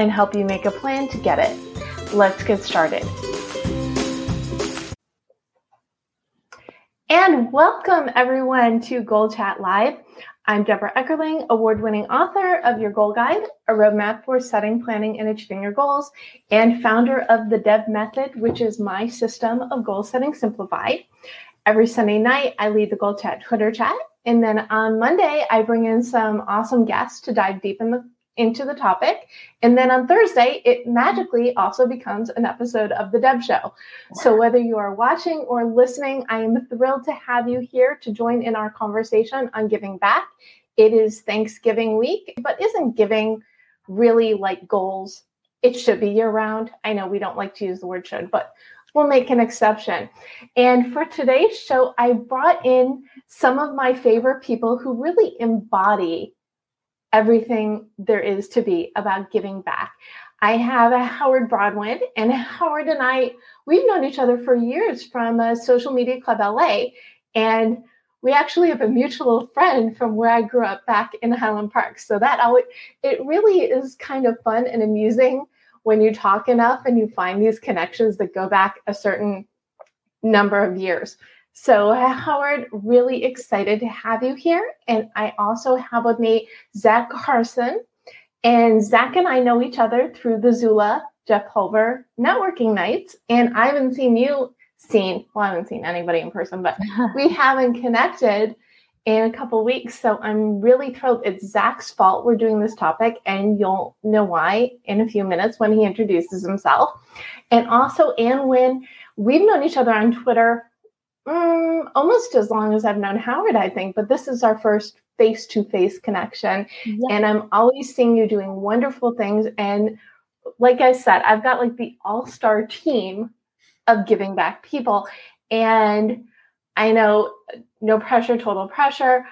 and help you make a plan to get it. Let's get started. And welcome everyone to Goal Chat Live. I'm Debra Eckerling, award winning author of Your Goal Guide, a roadmap for setting, planning, and achieving your goals, and founder of the Deb Method, which is my system of goal setting simplified. Every Sunday night, I lead the Goal Chat Twitter chat. And then on Monday, I bring in some awesome guests to dive deep in the into the topic. And then on Thursday, it magically also becomes an episode of The Deb Show. So whether you are watching or listening, I am thrilled to have you here to join in our conversation on giving back. It is Thanksgiving week, but isn't giving really like goals? It should be year round. I know we don't like to use the word should, but we'll make an exception. And for today's show, I brought in some of my favorite people who really embody everything there is to be about giving back. I have a Howard Brodwin, and Howard and I, we've known each other for years from a Social Media Club LA. And we actually have a mutual friend from where I grew up back in Highland Park. So that always, it really is kind of fun and amusing when you talk enough and you find these connections that go back a certain number of years. So, Howard, really excited to have you here. And I also have with me Zak Karsan. And Zak and I know each other through the Zula Jeff Pulver networking nights. And I haven't seen you seen, well, I haven't seen anybody in person, but we haven't connected in a couple weeks. So I'm really thrilled. It's Zak's fault we're doing this topic, and you'll know why in a few minutes when he introduces himself. And also, Anh Nguyen, we've known each other on Twitter um, almost as long as I've known Howard, I think, but this is our first face to face connection. Yeah. And I'm always seeing you doing wonderful things. And like I said, I've got like the all star team of giving back people. And I know no pressure, total pressure.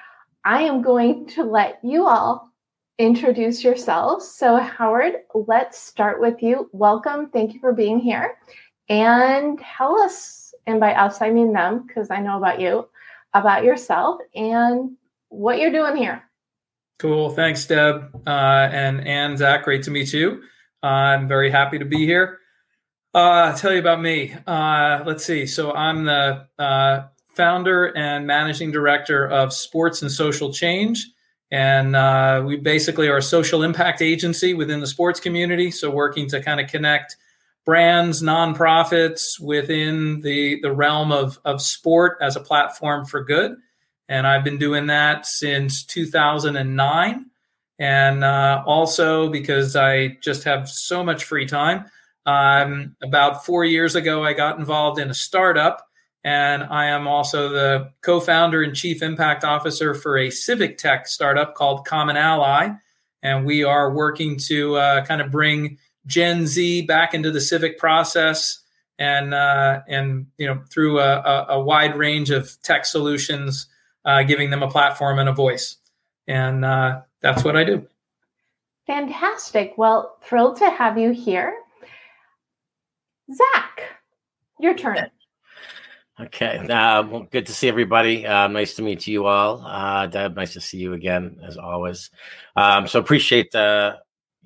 I am going to let you all introduce yourselves. So, Howard, let's start with you. Welcome. Thank you for being here. And tell us and by us, I mean them because I know about you, about yourself and what you're doing here. Cool. Thanks, Deb. Uh, and and Zak, great to meet you. Uh, I'm very happy to be here. Uh, tell you about me. Uh, let's see. So I'm the uh, founder and managing director of Sports and Social Change. And uh, we basically are a social impact agency within the sports community. So working to kind of connect – brands, nonprofits within the, the realm of, of sport as a platform for good. And I've been doing that since 2009. And uh, also because I just have so much free time. Um, about four years ago, I got involved in a startup, and I am also the co founder and chief impact officer for a civic tech startup called CommonAlly. And we are working to uh, kind of bring Gen Z back into the civic process and uh, and you know through a, a, a, wide range of tech solutions, uh, giving them a platform and a voice, and uh, that's what I do. Fantastic. Well, thrilled to have you here, Zak. Your turn. Okay. Uh, well, good to see everybody. Uh, nice to meet you all. Uh, Deb, nice to see you again, as always. Um, so appreciate the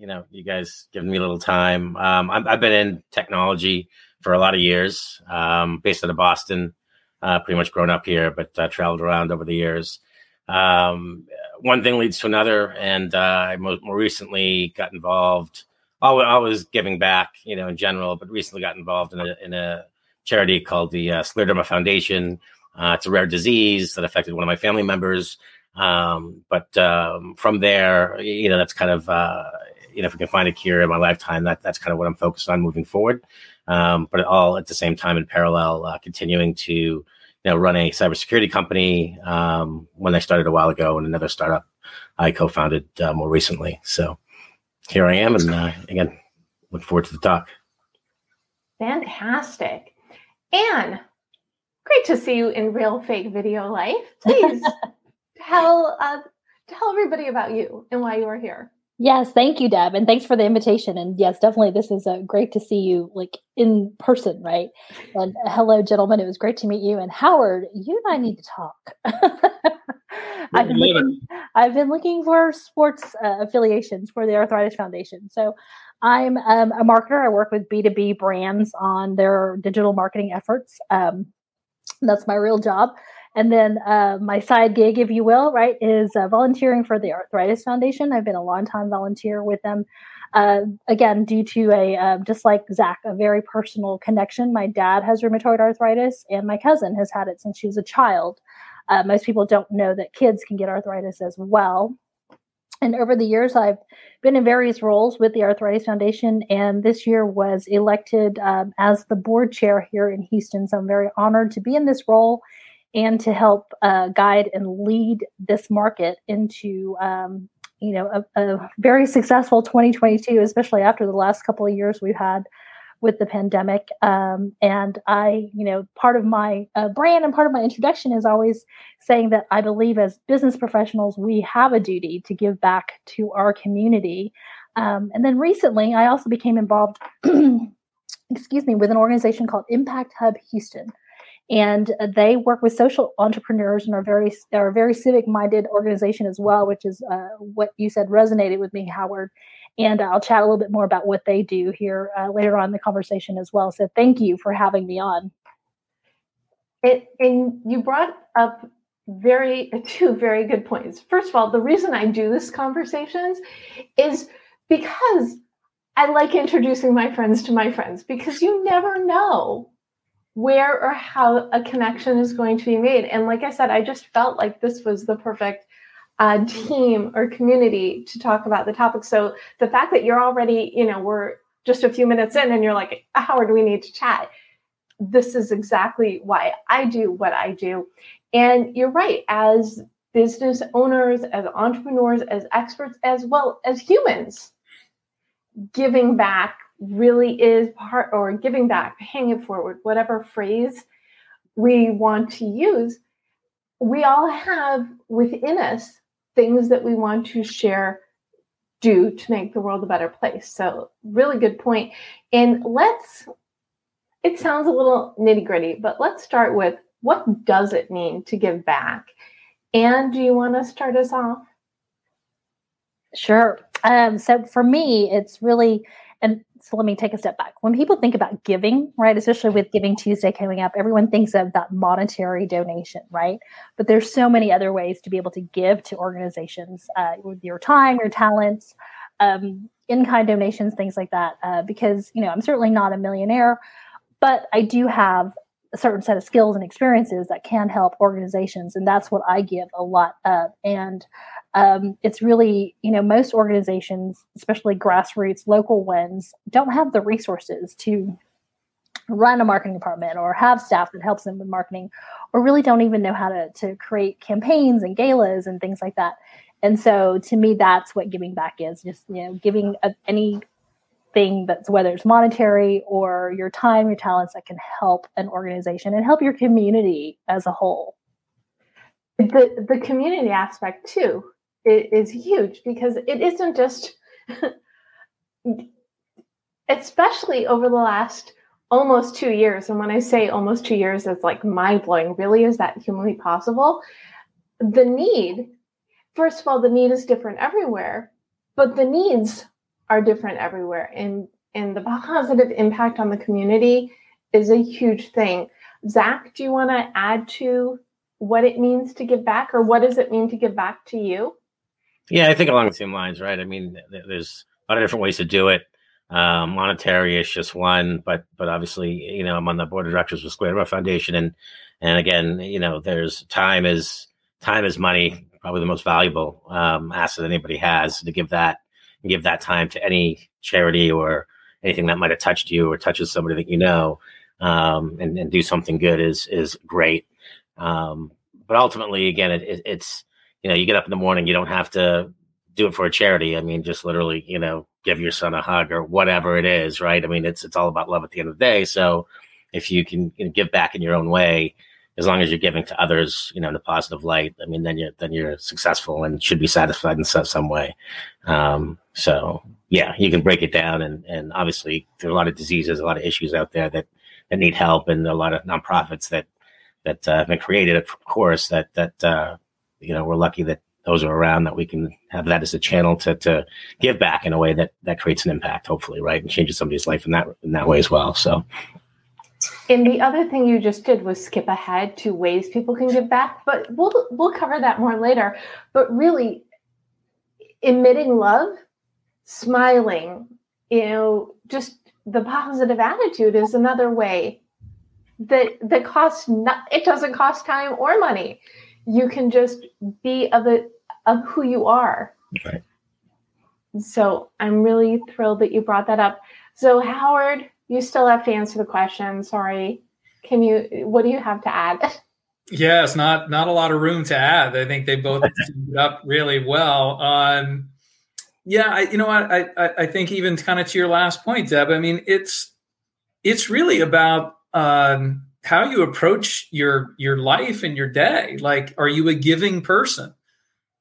you know, you guys giving me a little time. Um, i have been in technology for a lot of years, um, based out of Boston. Uh, pretty much grown up here, but uh, traveled around over the years. Um, one thing leads to another, and uh, I more, recently got involved always, always giving back, you know, in general, but recently got involved in a, in a charity called the uh, Scleroderma Foundation. Uh, it's a rare disease that affected one of my family members. Um, but um, from there, you know, that's kind of, uh, you know, if we can find a cure in my lifetime, that that's kind of what I'm focused on moving forward. Um, but all at the same time, in parallel, uh, continuing to, you know, run a cybersecurity company um, when I started a while ago, and another startup I co-founded uh, more recently. So here I am, and uh, again, look forward to the talk. Fantastic, Anh. Great to see you in real fake video life. Please tell uh, tell everybody about you and why you are here. Yes, thank you, Deb, and thanks for the invitation. And yes, definitely, this is uh, great to see you like in person, right? And uh, hello, gentlemen. It was great to meet you. And Howard, you and I need to talk. I've, been looking, I've been looking for sports uh, affiliations for the Arthritis Foundation. So I'm um, a marketer. I work with B2B brands on their digital marketing efforts. Um, that's my real job. And then uh, my side gig, if you will, right, is uh, volunteering for the Arthritis Foundation. I've been a long time volunteer with them. Uh, again, due to a um, just like Zak, a very personal connection. My dad has rheumatoid arthritis, and my cousin has had it since she was a child. Uh, most people don't know that kids can get arthritis as well. And over the years, I've been in various roles with the Arthritis Foundation, and this year was elected um, as the board chair here in Houston. So I'm very honored to be in this role and to help uh, guide and lead this market into um, you know a, a, very successful 2022 especially after the last couple of years we've had with the pandemic. Um, and i you know part of my uh, brand and part of my introduction is always saying that i believe as business professionals we have a duty to give back to our community. Um, and then recently i also became involved excuse me with an organization called impact hub houston and they work with social entrepreneurs and are very are a very civic minded organization as well, which is uh, what you said resonated with me, Howard. And I'll chat a little bit more about what they do here uh, later on in the conversation as well. So thank you for having me on. It, and you brought up very two very good points. First of all, the reason I do this conversations is because I like introducing my friends to my friends because you never know where or how a connection is going to be made. And like I said, I just felt like this was the perfect uh, team or community to talk about the topic. So the fact that you're already, you know, we're just a few minutes in and you're like, Howard, we need to chat. This is exactly why I do what I do. And you're right, as business owners, as entrepreneurs, as experts, as well as humans, giving back really is part or giving back, paying it forward, whatever phrase we want to use, we all have within us things that we want to share do to make the world a better place. So, really good point. And let's, it sounds a little nitty gritty, but let's start with what does it mean to give back? And do you want to start us off? Sure. Um, so for me, it's really, and so let me take a step back. When people think about giving, right, especially with Giving Tuesday coming up, everyone thinks of that monetary donation, right? But there's so many other ways to be able to give to organizations uh, with your time, your talents, um, in-kind donations, things like that. Uh, because you know, I'm certainly not a millionaire, but I do have a certain set of skills and experiences that can help organizations, and that's what I give a lot of. And um, it's really you know most organizations especially grassroots local ones don't have the resources to run a marketing department or have staff that helps them with marketing or really don't even know how to, to create campaigns and galas and things like that and so to me that's what giving back is just you know giving a, anything that's whether it's monetary or your time your talents that can help an organization and help your community as a whole the the community aspect too is huge because it isn't just, especially over the last almost two years. And when I say almost two years, it's like mind blowing. Really, is that humanly possible? The need, first of all, the need is different everywhere, but the needs are different everywhere. And, and the positive impact on the community is a huge thing. Zak, do you want to add to what it means to give back, or what does it mean to give back to you? Yeah, I think along the same lines, right? I mean, there's a lot of different ways to do it. Um, monetary is just one, but but obviously, you know, I'm on the board of directors with Scleroderma Foundation, and and again, you know, there's time is time is money, probably the most valuable um, asset anybody has to give that give that time to any charity or anything that might have touched you or touches somebody that you know, um, and, and do something good is is great. Um, but ultimately, again, it, it, it's you know, you get up in the morning, you don't have to do it for a charity. I mean, just literally, you know, give your son a hug or whatever it is, right? I mean, it's it's all about love at the end of the day. So if you can you know, give back in your own way, as long as you're giving to others, you know, in a positive light, I mean, then you're then you're successful and should be satisfied in some, way. Um, so yeah, you can break it down, and and obviously there are a lot of diseases, a lot of issues out there that that need help, and a lot of nonprofits that that uh, have been created, of course, that that uh, you know we're lucky that those are around that we can have that as a channel to to give back in a way that that creates an impact, hopefully, right, and changes somebody's life in that in that way as well. So. And the other thing you just did was skip ahead to ways people can give back, but we'll we'll cover that more later. But really, emitting love, smiling, you know, just the positive attitude is another way that that costs not it doesn't cost time or money. You can just be of it of who you are. Right. So i'm really thrilled that you brought that up. So howard you still have to answer the question sorry can you what do you have to add yes not not a lot of room to add i think they both summed up really well um yeah I, you know I, I i think even kind of to your last point deb i mean it's it's really about um, how you approach your your life and your day. Like, are you a giving person?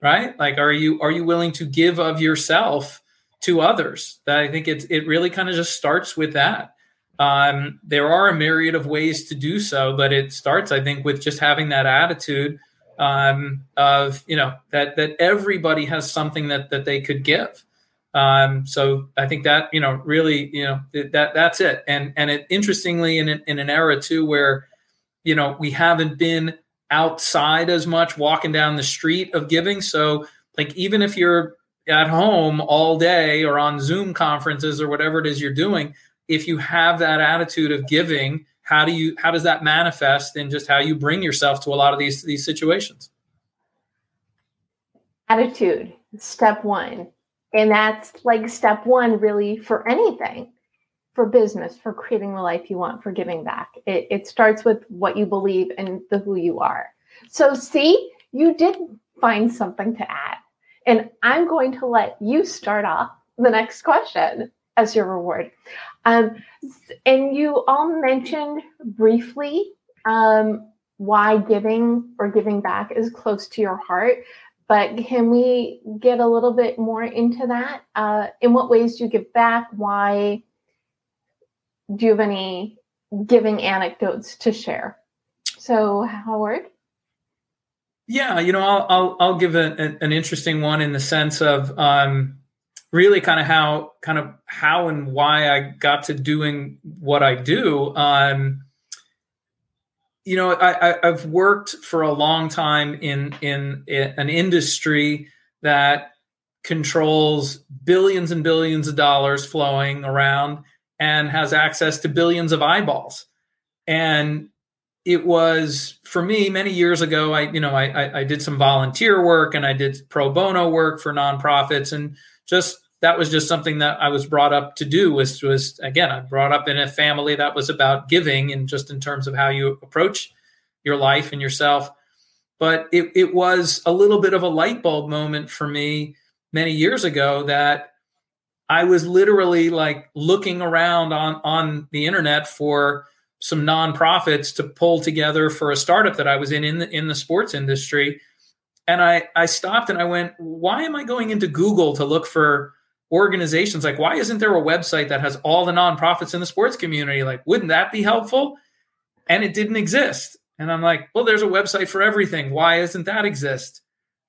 Right? Like, are you are you willing to give of yourself to others? That I think it's it really kind of just starts with that. Um, there are a myriad of ways to do so, but it starts, I think, with just having that attitude um, of you know that that everybody has something that that they could give. Um, so I think that you know really you know that that's it. And and it interestingly in an, in an era too where you know we haven't been outside as much walking down the street of giving. So like even if you're at home all day or on Zoom conferences or whatever it is you're doing, if you have that attitude of giving, how do you how does that manifest in just how you bring yourself to a lot of these these situations? Attitude, step one and that's like step one, really, for anything for business, for creating the life you want, for giving back. It, it starts with what you believe and the who you are. So, see, you did find something to add. And I'm going to let you start off the next question as your reward. Um, and you all mentioned briefly um, why giving or giving back is close to your heart. But can we get a little bit more into that? Uh, in what ways do you give back? Why? Do you have any giving anecdotes to share? So, Howard. Yeah, you know, I'll I'll, I'll give a, a, an interesting one in the sense of um, really kind of how kind of how and why I got to doing what I do. Um, you know, I, have worked for a long time in, in, in an industry that controls billions and billions of dollars flowing around and has access to billions of eyeballs. And it was for me many years ago. I, you know, I, I did some volunteer work and I did pro bono work for nonprofits, and just that was just something that I was brought up to do. Was was again, I brought up in a family that was about giving, and just in terms of how you approach your life and yourself. But it it was a little bit of a light bulb moment for me many years ago that I was literally like looking around on on the internet for some nonprofits to pull together for a startup that I was in in the, in the sports industry. And I, I stopped and I went, why am I going into Google to look for organizations? Like why isn't there a website that has all the nonprofits in the sports community? Like wouldn't that be helpful? And it didn't exist. And i'm like well there's a website for everything. Why doesn't that exist?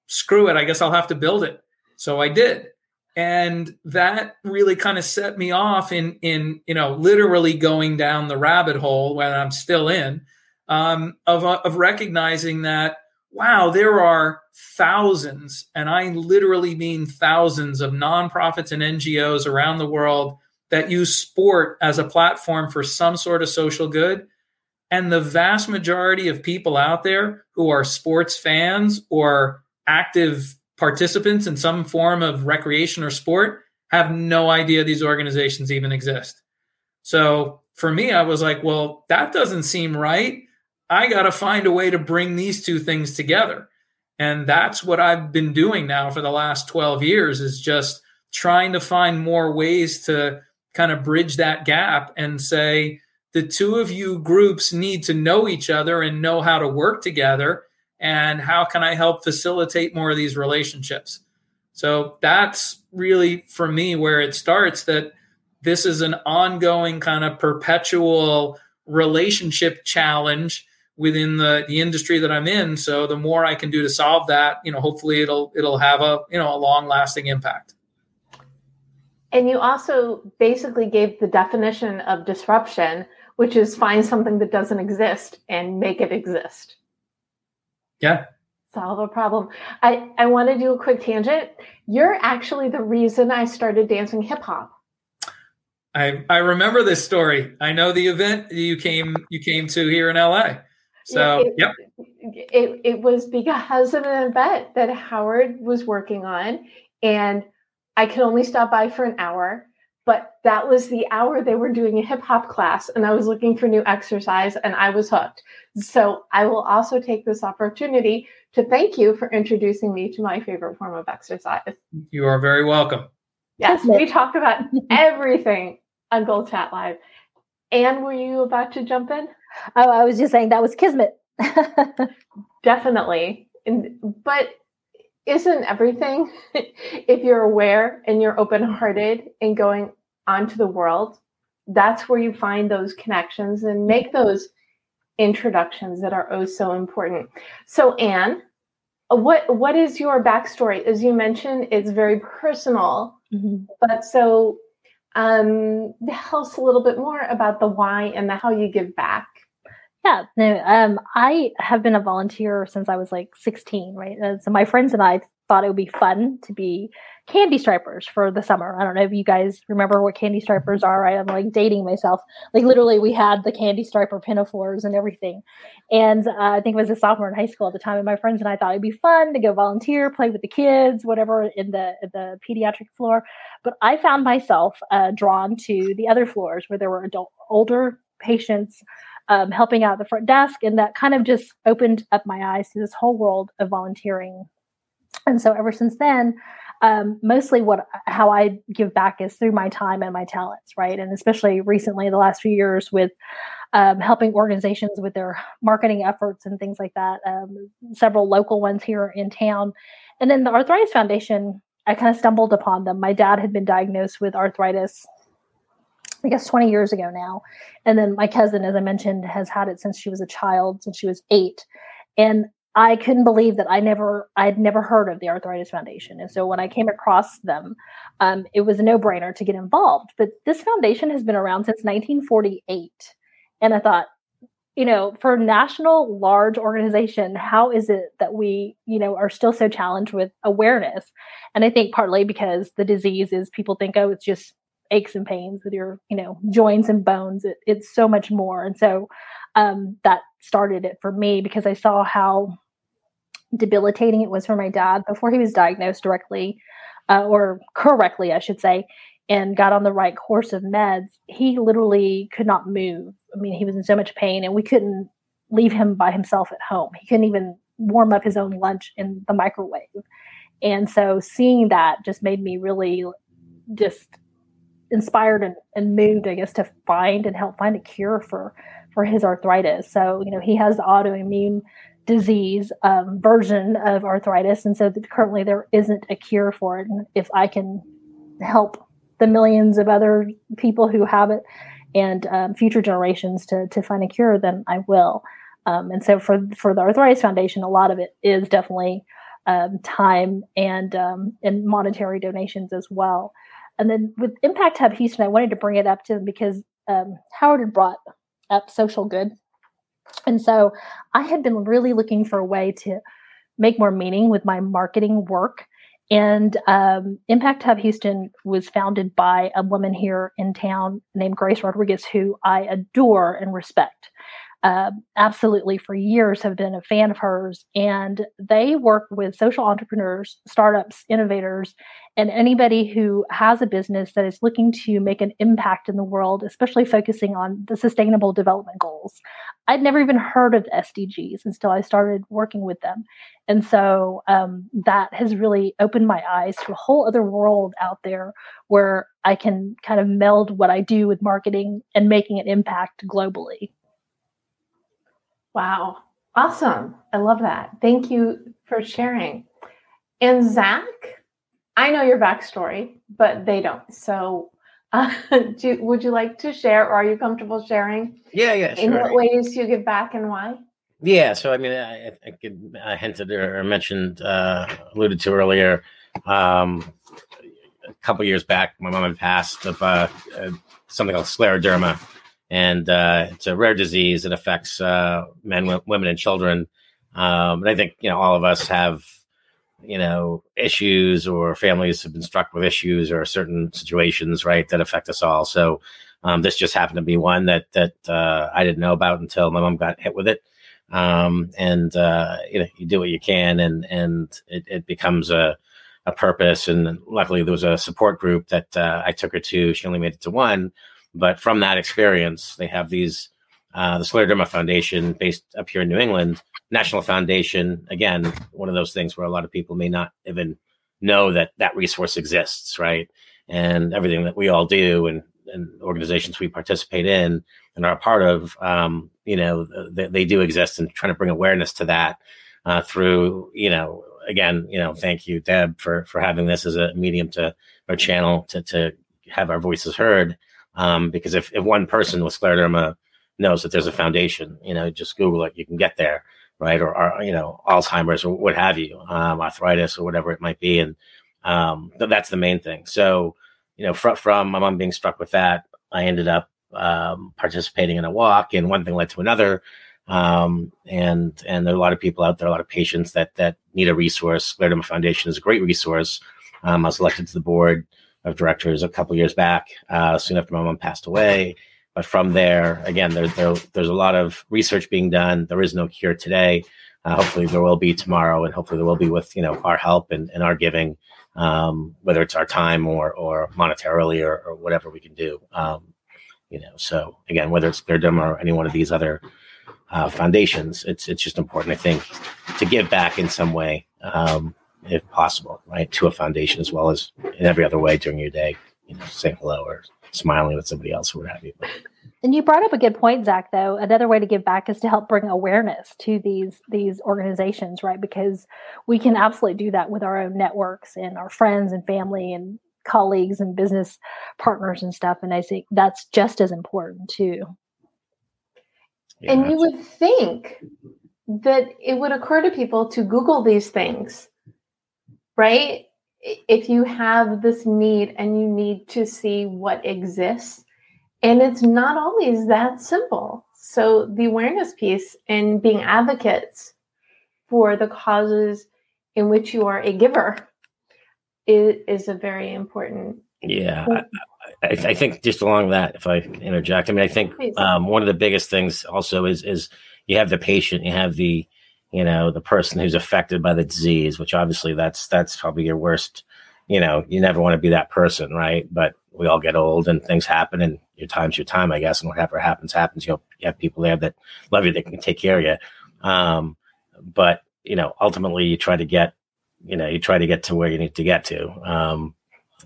Screw it. I guess i'll have to build it. So i did. And that really kind of set me off in in you know literally going down the rabbit hole when i'm still in um, of, of recognizing that wow, there are thousands, and I literally mean thousands of nonprofits and NGOs around the world that use sport as a platform for some sort of social good. And the vast majority of people out there who are sports fans or active participants in some form of recreation or sport have no idea these organizations even exist. So for me, I was like, well, that doesn't seem right. I got to find a way to bring these two things together. And that's what I've been doing now for the last 12 years is just trying to find more ways to kind of bridge that gap and say, the two of you groups need to know each other and know how to work together and how can i help facilitate more of these relationships so that's really for me where it starts that this is an ongoing kind of perpetual relationship challenge within the, the industry that i'm in so the more i can do to solve that you know hopefully it'll it'll have a you know a long lasting impact and you also basically gave the definition of disruption which is find something that doesn't exist and make it exist. Yeah. Solve a problem. I, I want to do a quick tangent. You're actually the reason I started dancing hip hop. I I remember this story. I know the event you came you came to here in LA. So it, yep. It it was because of an event that Howard was working on and I could only stop by for an hour but that was the hour they were doing a hip hop class and I was looking for new exercise and I was hooked. So I will also take this opportunity to thank you for introducing me to my favorite form of exercise. You are very welcome. Yes, we talk about everything on Goal Chat Live. And were you about to jump in? Oh, I was just saying that was kismet. Definitely. And, but isn't everything if you're aware and you're open-hearted and going onto the world that's where you find those connections and make those introductions that are oh so important so anh what what is your backstory as you mentioned it's very personal mm-hmm. but so um tell us a little bit more about the why and the how you give back yeah, no, um, I have been a volunteer since I was like 16, right? And so my friends and I thought it would be fun to be candy stripers for the summer. I don't know if you guys remember what candy stripers are, right? I'm like dating myself. Like literally, we had the candy striper pinafores and everything. And uh, I think it was a sophomore in high school at the time. And my friends and I thought it'd be fun to go volunteer, play with the kids, whatever, in the the pediatric floor. But I found myself uh, drawn to the other floors where there were adult, older patients um, helping out the front desk. And that kind of just opened up my eyes to this whole world of volunteering. And so ever since then, um, mostly what how I give back is through my time and my talents, right? And especially recently, the last few years with um, helping organizations with their marketing efforts and things like that. Um, several local ones here in town, and then the Arthritis Foundation. I kind of stumbled upon them. My dad had been diagnosed with arthritis I guess 20 years ago now. And then my cousin, as I mentioned, has had it since she was a child, since she was eight. And I couldn't believe that I never, I had never heard of the Arthritis Foundation. And so when I came across them, um, it was a no brainer to get involved. But this foundation has been around since 1948. And I thought, you know, for a national large organization, how is it that we, you know, are still so challenged with awareness? And I think partly because the disease is people think, oh, it's just aches and pains with your you know joints and bones. It, it's so much more. And so um, that started it for me because i saw how debilitating it was for my dad before he was diagnosed directly uh, or correctly i should say and got on the right course of meds. He literally could not move. I mean he was in so much pain and we couldn't leave him by himself at home. He couldn't even warm up his own lunch in the microwave. And so seeing that just made me really just inspired and, and moved, I guess, to find and help find a cure for for his arthritis. So, you know, he has the autoimmune disease um, version of arthritis, and so currently there isn't a cure for it. And if I can help the millions of other people who have it and um, future generations to to find a cure, then I will. Um, and so for for the Arthritis Foundation, a lot of it is definitely um, time and um, and monetary donations as well. And then with Impact Hub Houston, I wanted to bring it up to them because um, Howard had brought up social good. And so I had been really looking for a way to make more meaning with my marketing work. And um, Impact Hub Houston was founded by a woman here in town named Grace Rodriguez, who I adore and respect uh, absolutely for years have been a fan of hers. And they work with social entrepreneurs, startups, innovators, and anybody who has a business that is looking to make an impact in the world, especially focusing on the sustainable development goals. I'd never even heard of SDGs until I started working with them. And so um, that has really opened my eyes to a whole other world out there where I can kind of meld what I do with marketing and making an impact globally. Wow. Awesome. I love that. Thank you for sharing. And Zak, I know your backstory, but they don't. So, uh, do, would you like to share, or are you comfortable sharing? Yeah, yeah. Sure. In what ways you give back and why? Yeah, so I mean, I, I, could, I hinted or mentioned, uh, alluded to earlier. Um, a couple years back, my mom had passed of uh, uh, something called scleroderma, and uh, it's a rare disease that affects uh, men, w- women, and children. Um, and I think you know all of us have you know issues or families have been struck with issues or certain situations right that affect us all. So um, this just happened to be one that that uh, I didn't know about until my mom got hit with it. Um, and uh, you know you do what you can, and and it, it becomes a a purpose. And luckily, there was a support group that uh, I took her to. She only made it to one but from that experience, they have these uh, the Scleroderma Foundation, based up here in New England, National Foundation. Again, one of those things where a lot of people may not even know that that resource exists, right? And everything that we all do and, and organizations we participate in and are a part of, um, you know, they, they, do exist and trying to bring awareness to that uh, through, you know, again, you know, thank you, Deb, for for having this as a medium to or channel to to have our voices heard. Um, because if, if one person with scleroderma knows that there's a foundation, you know, just Google it, you can get there, right? Or, or you know, Alzheimer's or what have you, um, arthritis or whatever it might be. And um, th- that's the main thing. So, you know, fr- from my mom being struck with that, I ended up um, participating in a walk, and one thing led to another. Um, and and there are a lot of people out there, a lot of patients that that need a resource. Scleroderma Foundation is a great resource. Um, I was elected to the board of directors a couple years back, uh, soon after my mom passed away. But from there, again, there, there, there's a lot of research being done. There is no cure today. Uh, hopefully, there will be tomorrow, and hopefully, there will be with you know our help and, and our giving, um, whether it's our time or or monetarily or, or whatever we can do. Um, you know, so again, whether it's Scleroderma or any one of these other uh, foundations, it's it's just important, I think, to give back in some way. Um, if possible, right, to a foundation as well as in every other way during your day, you know, saying hello or smiling with somebody else or what have you. And you brought up a good point, Zak. Though another way to give back is to help bring awareness to these these organizations, right? Because we can absolutely do that with our own networks and our friends and family and colleagues and business partners and stuff. And I think that's just as important too. Yeah, and you would think that it would occur to people to Google these things right? If you have this need and you need to see what exists, and it's not always that simple. So, the awareness piece and being advocates for the causes in which you are a giver is, is a very important. Yeah. I, I, think just along that, if I interject, I mean, I think um, one of the biggest things also is is you have the patient, you have the you know the person who's affected by the disease which obviously that's that's probably your worst you know you never want to be that person right? But we all get old and things happen and your time's your time i guess and whatever happens happens. You, know, you have people there that love you that can take care of you. Um, but you know ultimately you try to get you know you try to get to where you need to get to. Um,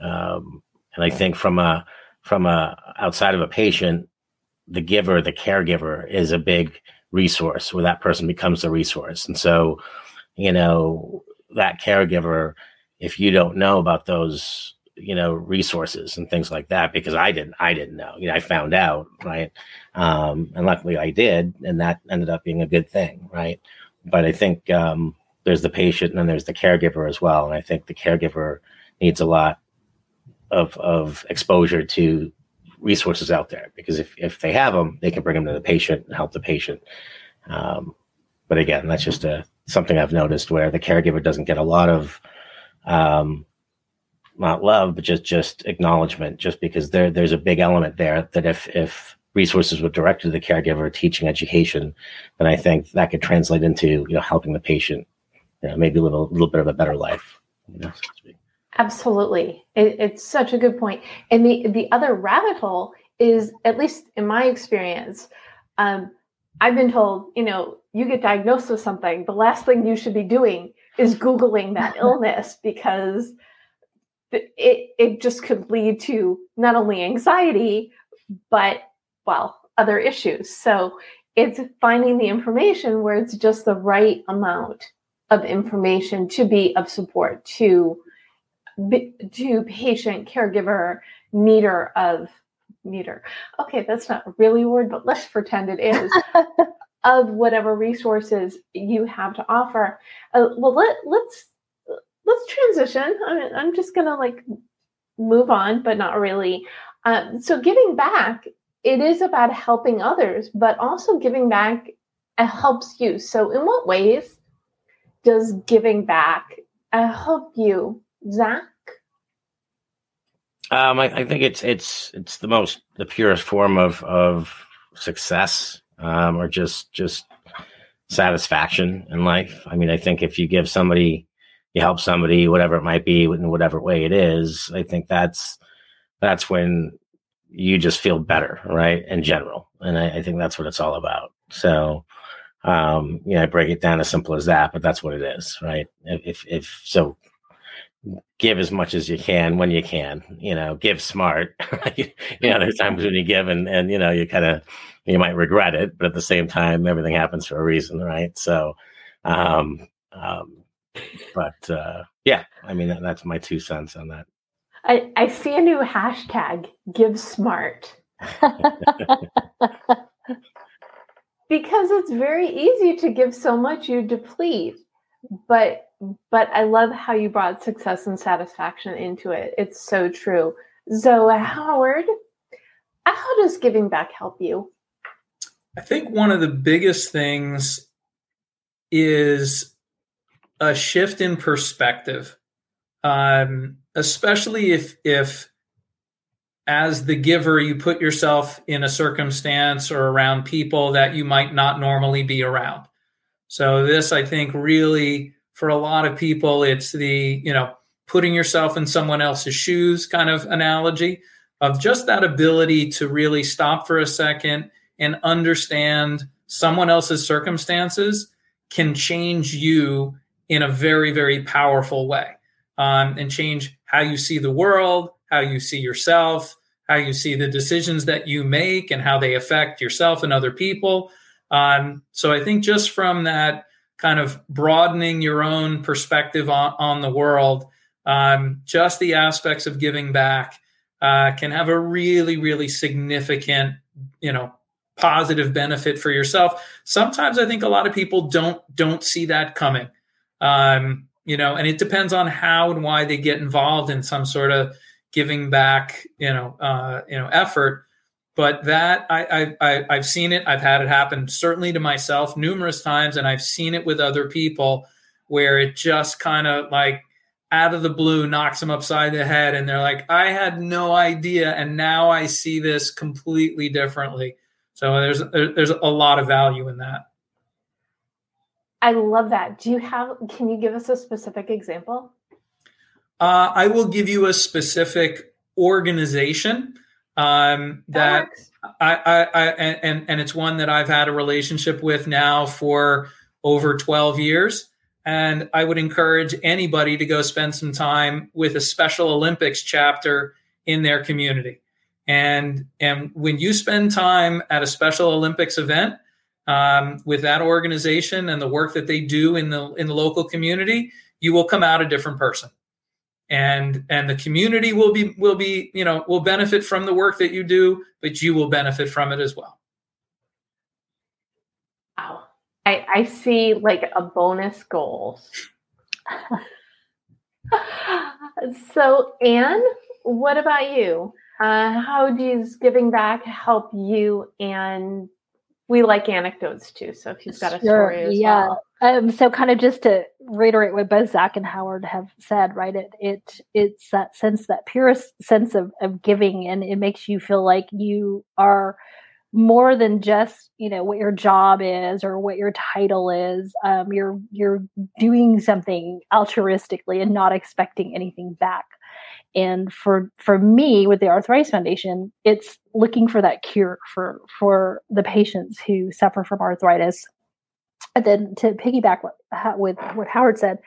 um, and i think from a from a outside of a patient the giver the caregiver is a big resource where that person becomes the resource. And so, you know, that caregiver, if you don't know about those, you know, resources and things like that, because I didn't, I didn't know, you know, I found out, right. Um, and luckily I did, and that ended up being a good thing. Right. But I think, um, there's the patient and then there's the caregiver as well. And I think the caregiver needs a lot of, of exposure to resources out there because if, if they have them, they can bring them to the patient and help the patient. Um, but again, that's just a, something I've noticed where the caregiver doesn't get a lot of um, not love, but just just acknowledgement. Just because there there's a big element there that if if resources were directed to the caregiver, teaching education, then I think that could translate into you know helping the patient, you know, maybe live a little bit of a better life. You know, so Absolutely, it, it's such a good point. And the the other rabbit hole is, at least in my experience, um, I've been told, you know, you get diagnosed with something, the last thing you should be doing is googling that illness because it it just could lead to not only anxiety but well other issues so it's finding the information where it's just the right amount of information to be of support to to patient caregiver needer of needer okay that's not really a word but let's pretend it is of whatever resources you have to offer uh, well let, let's let's transition. I I'm just gonna like move on, but not really. Um, so giving back, it is about helping others, but also giving back uh, helps you. So in what ways does giving back uh, help you, Zak? Um, I, I, think it's it's it's the most the purest form of of success, um, or just just satisfaction in life. I mean, I think if you give somebody you help somebody, whatever it might be, in whatever way it is, I think that's that's when you just feel better, right? In general, and I, I think that's what it's all about. So, um, you know, I break it down as simple as that, but that's what it is, right? If if, if so, give as much as you can when you can. You know, give smart. you know, there's times when you give and and you know you kind of you might regret it, but at the same time, everything happens for a reason, right? So, um, um, but uh, yeah, I mean that, that's my two cents on that. I, I see a new hashtag: give smart. because it's very easy to give so much you deplete but but i love how you brought success and satisfaction into it. It's so true. Zoe howard how does giving back help you? I think one of the biggest things is a shift in perspective, um, especially if if as the giver you put yourself in a circumstance or around people that you might not normally be around. So this, I think, really for a lot of people, it's the you know putting yourself in someone else's shoes kind of analogy of just that ability to really stop for a second and understand someone else's circumstances can change you in a very, very powerful way um, and change how you see the world, how you see yourself, how you see the decisions that you make, and how they affect yourself and other people. Um, so I think just from that kind of broadening your own perspective on, on the world, um, just the aspects of giving back uh, can have a really, really significant, you know, positive benefit for yourself. Sometimes I think a lot of people don't don't see that coming. Um, you know, and it depends on how and why they get involved in some sort of giving back, you know, uh, you know, effort. But that I, I, I have seen it. I've had it happen certainly to myself numerous times, and I've seen it with other people where it just kind of like out of the blue knocks them upside the head, and they're like, "I had no idea, and now I see this completely differently." So there's there's a lot of value in that. I love that. Do you have, can you give us a specific example? Uh, I will give you a specific organization um, that, that I, I, I, and, and it's one that I've had a relationship with now for over 12 years. And I would encourage anybody to go spend some time with a Special Olympics chapter in their community. And, and when you spend time at a Special Olympics event, um, with that organization and the work that they do in the in the local community, you will come out a different person, and and the community will be will be you know will benefit from the work that you do, but you will benefit from it as well. Wow, I, I see like a bonus goals. so, Anh, what about you? Uh, how does giving back help you and we like anecdotes too. So if you've got a sure, story yeah. Well. Um, so kind of just to reiterate what both Zak and Howard have said, right? It it it's that sense, that purest sense of of giving, and it makes you feel like you are more than just you know what your job is or what your title is. Um, you're you're doing something altruistically and not expecting anything back. And for for me, with the Arthritis Foundation, it's looking for that cure for for the patients who suffer from arthritis and then to piggyback what, with what Howard said,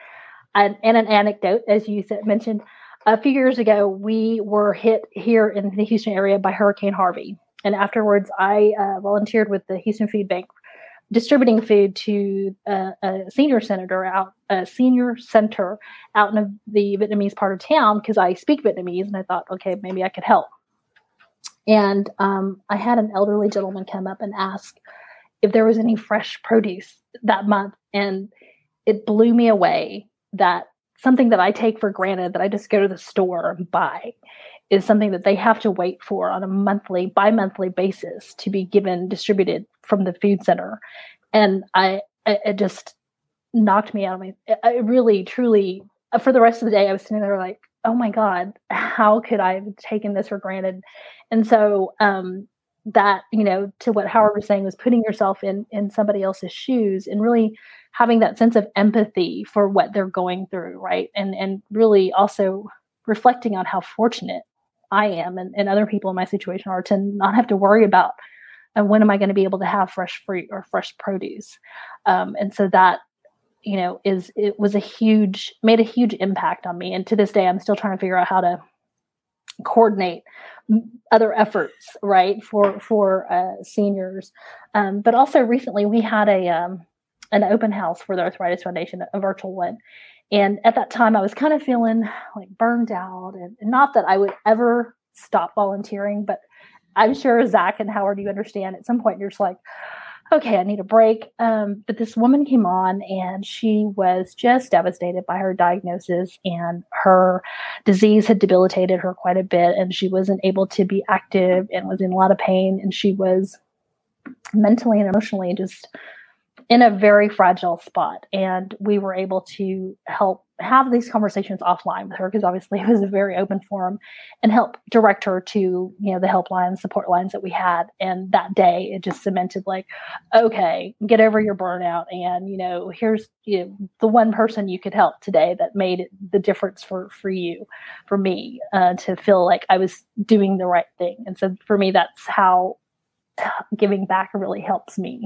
and, and an anecdote, as you said, mentioned, a few years ago, we were hit here in the Houston area by Hurricane Harvey. And afterwards, I uh, volunteered with the Houston Food Bank, distributing food to uh, a senior senator out, a senior center out in the Vietnamese part of town because I speak Vietnamese, and I thought, okay, maybe I could help. And um, I had an elderly gentleman come up and ask if there was any fresh produce that month. And it blew me away that something that I take for granted that I just go to the store and buy is something that they have to wait for on a monthly, bi monthly basis to be given, distributed from the food center. And I, it just knocked me out of my, I really, truly, for the rest of the day, I was sitting there like, oh my God, how could I have taken this for granted? And so, um, that you know to what howard was saying was putting yourself in in somebody else's shoes and really having that sense of empathy for what they're going through right and and really also reflecting on how fortunate i am and, and other people in my situation are to not have to worry about and uh, when am i going to be able to have fresh fruit or fresh produce um, and so that you know is it was a huge made a huge impact on me and to this day i'm still trying to figure out how to coordinate other efforts, right, for for uh, seniors. Um, but also recently, we had a um, an open house for the Arthritis Foundation, a virtual one. And at that time, I was kind of feeling like burned out, and not that I would ever stop volunteering, but I'm sure Zak and Howard, you understand. At some point, you're just like, okay, I need a break. Um, but this woman came on and she was just devastated by her diagnosis, and her disease had debilitated her quite a bit, and she wasn't able to be active and was in a lot of pain, and she was mentally and emotionally just in a very fragile spot. And we were able to help have these conversations offline with her because obviously it was a very open forum and help direct her to you know the helpline support lines that we had and that day it just cemented like okay get over your burnout and you know here's you know, the one person you could help today that made the difference for for you for me uh, to feel like i was doing the right thing and so for me that's how giving back really helps me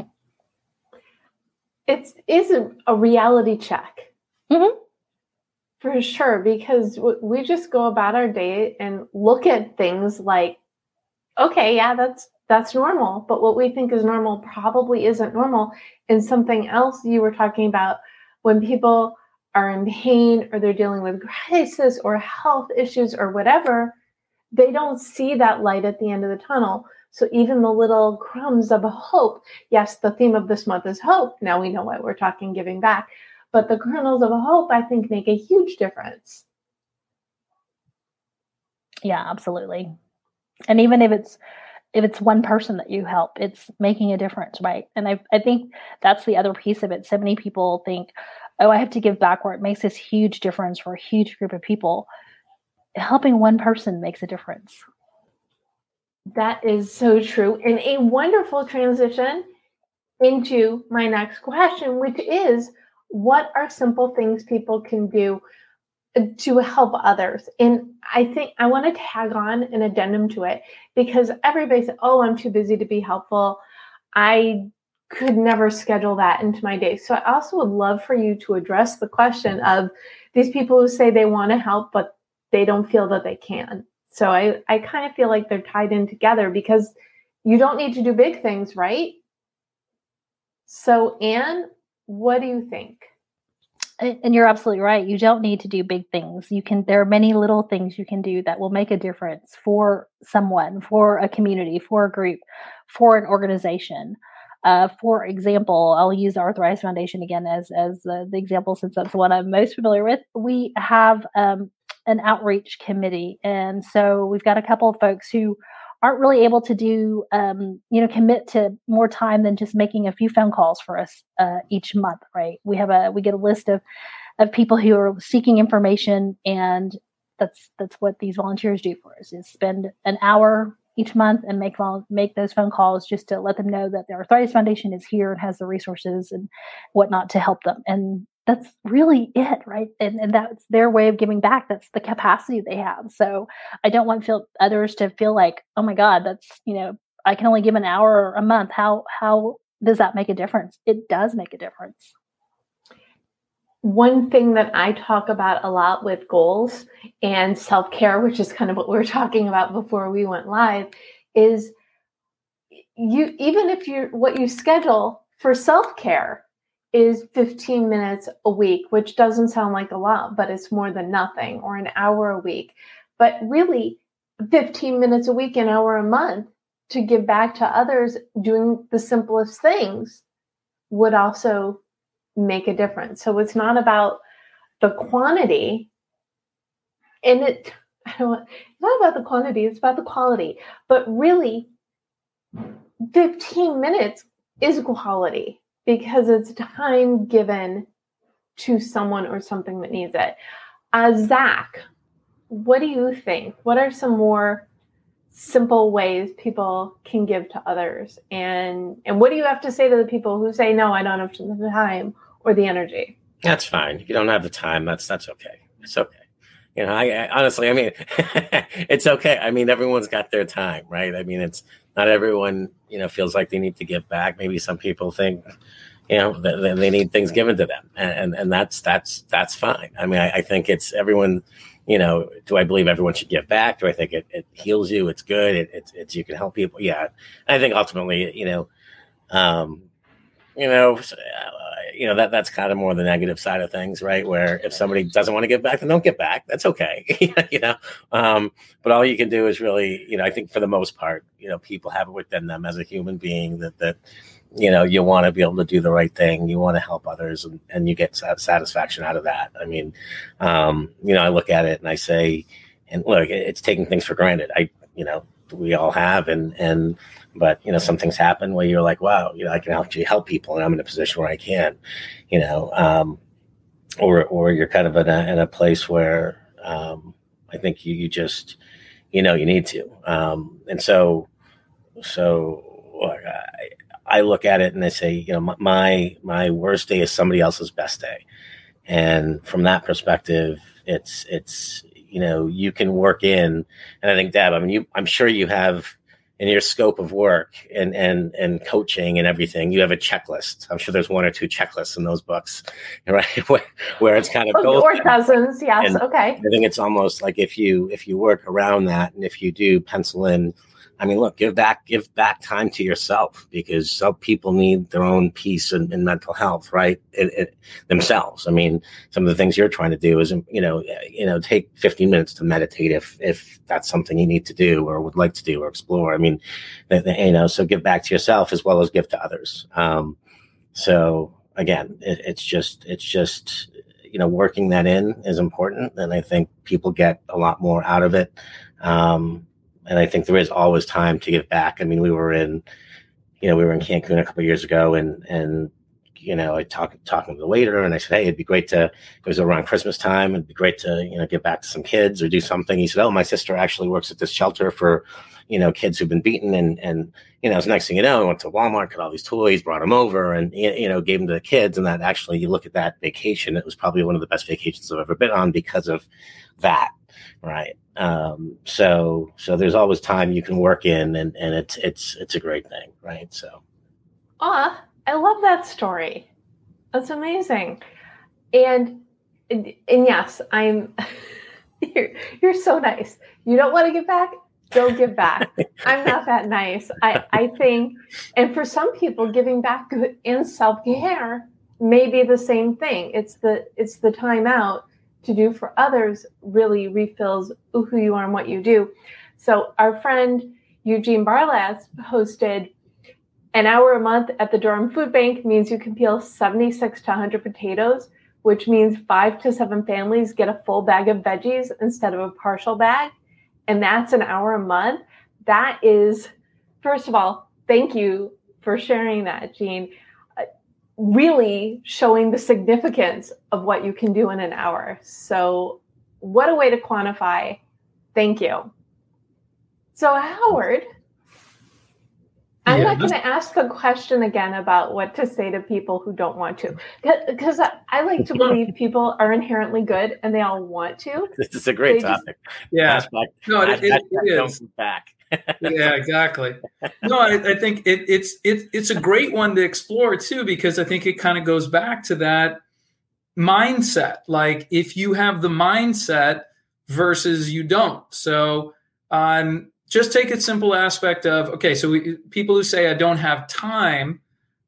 it's is a, a reality check mm-hmm for sure, because we just go about our day and look at things like, okay, yeah, that's that's normal, but what we think is normal probably isn't normal. And something else you were talking about when people are in pain or they're dealing with crisis or health issues or whatever, they don't see that light at the end of the tunnel. So even the little crumbs of hope, yes, the theme of this month is hope. Now we know why we're talking giving back. But the kernels of hope, I think, make a huge difference. Yeah, absolutely. And even if it's if it's one person that you help, it's making a difference, right? And I I think that's the other piece of it. So many people think, oh, I have to give back where it makes this huge difference for a huge group of people. Helping one person makes a difference. That is so true. And a wonderful transition into my next question, which is what are simple things people can do uh, to help others? And I think I want to tag on an addendum to it because everybody said, Oh, I'm too busy to be helpful. I could never schedule that into my day. So I also would love for you to address the question of these people who say they want to help, but they don't feel that they can. So I, I kind of feel like they're tied in together because you don't need to do big things, right? So, Anh, what do you think? And you're absolutely right. You don't need to do big things. You can there are many little things you can do that will make a difference for someone, for a community, for a group, for an organization. Uh, for example, I'll use the Arthritis Foundation again as as the, the example since that's the one I'm most familiar with. We have um, an outreach committee, and so we've got a couple of folks who aren't really able to do um, you know commit to more time than just making a few phone calls for us uh, each month right? We have a we get a list of of people who are seeking information and that's that's what these volunteers do for us is spend an hour each month and make make those phone calls just to let them know that the arthritis foundation is here and has the resources and whatnot to help them and that's really it right? And, and that's their way of giving back that's the capacity they have. So i don't want feel others to feel like oh my god that's you know i can only give an hour or a month. How how does that make a difference? It does make a difference. One thing that I talk about a lot with goals and self care, which is kind of what we were talking about before we went live, is you even if you what you schedule for self care is 15 minutes a week, which doesn't sound like a lot, but it's more than nothing, or an hour a week. But really, 15 minutes a week, an hour a month to give back to others doing the simplest things would also make a difference. So it's not about the quantity. And it, I don't, it's not about the quantity, it's about the quality. But really, 15 minutes is quality because it's time given to someone or something that needs it. Uh, Zak, what do you think? What are some more simple ways people can give to others? And and what do you have to say to the people who say, no, I don't have the time or the energy? That's fine. If you don't have the time, that's that's okay. It's okay. You know, I, I honestly, I mean, it's okay. I mean, everyone's got their time, right? I mean, it's not everyone, you know, feels like they need to give back. Maybe some people think, you know, they, they need things given to them, and, and and that's that's that's fine. I mean, I, I think it's everyone you know, do I believe everyone should give back? Do I think it, it heals you? It's good. It, it's, it's, you can help people. Yeah. I think ultimately, you know, um, you know, you know that that's kind of more the negative side of things, right? Where if somebody doesn't want to give back, then don't give back. That's okay, you know. Um, but all you can do is really, you know, I think for the most part, you know, people have it within them as a human being that that you know you want to be able to do the right thing, you want to help others, and, and you get satisfaction out of that. I mean, um, you know, I look at it and I say, and look, it's taking things for granted. I, you know, we all have, and and but you know some things happen where you're like wow you know i can actually help people and i'm in a position where i can you know um, or or you're kind of in a, in a place where um, i think you, you just you know you need to um, and so so I, I look at it and i say you know my my worst day is somebody else's best day. And from that perspective it's it's you know you can work in and i think deb i mean you i'm sure you have in your scope of work and and and coaching and everything, you have a checklist. I'm sure there's one or two checklists in those books, right? where, where it's kind of both. Or cousins, yes. And okay. I think it's almost like if you if you work around that, and if you do pencil in I mean, look, give back, give back time to yourself because some people need their own peace and, and mental health, right? It, it, themselves. I mean, some of the things you're trying to do is, you know, you know, take 15 minutes to meditate if if that's something you need to do or would like to do or explore. I mean, you know, so give back to yourself as well as give to others. Um, so again, it, it's just it's just you know working that in is important, and I think people get a lot more out of it. Um, and I think there is always time to give back. I mean, we were in, you know, we were in Cancun a couple years ago, and and you know, I talked talking to the waiter, and I said, hey, it'd be great to. It was around Christmas time. It'd be great to you know give back to some kids or do something. He said, oh, my sister actually works at this shelter for you know kids who've been beaten, and and you know, the next thing you know, I went to Walmart, got all these toys, brought them over, and you know, gave them to the kids. And that actually, you look at that vacation, it was probably one of the best vacations I've ever been on because of that right? Um, so so there's always time you can work in, and and it's it's it's a great thing, right? So, ah, I love that story. That's amazing, and and, and yes, I'm. you're, you're so nice. You don't want to give back? Don't give back. I'm not that nice. I, I think, and for some people, giving back in self care may be the same thing. It's the it's the time out to do for others really refills who you are and what you do. So our friend Eugene Barlas hosted an hour a month at the Durham Food Bank means you can peel 76 to 100 potatoes, which means five to seven families get a full bag of veggies instead of a partial bag. And that's an hour a month. That is, first of all, thank you for sharing that, Jean. Really showing the significance of what you can do in an hour. So, what a way to quantify. Thank you. So, Howard, I'm Yeah, not going to ask the question again about what to say to people who don't want to, because I, I like to believe people are inherently good and they all want to. This is a great They just- topic. Yeah. Hashtag- No, it, it, hashtag it don't is. back. Yeah, exactly. No, I, I think it, it's it, it's a great one to explore too because I think it kind of goes back to that mindset. Like if you have the mindset versus you don't. So um, just take a simple aspect of okay. So we, people who say I don't have time,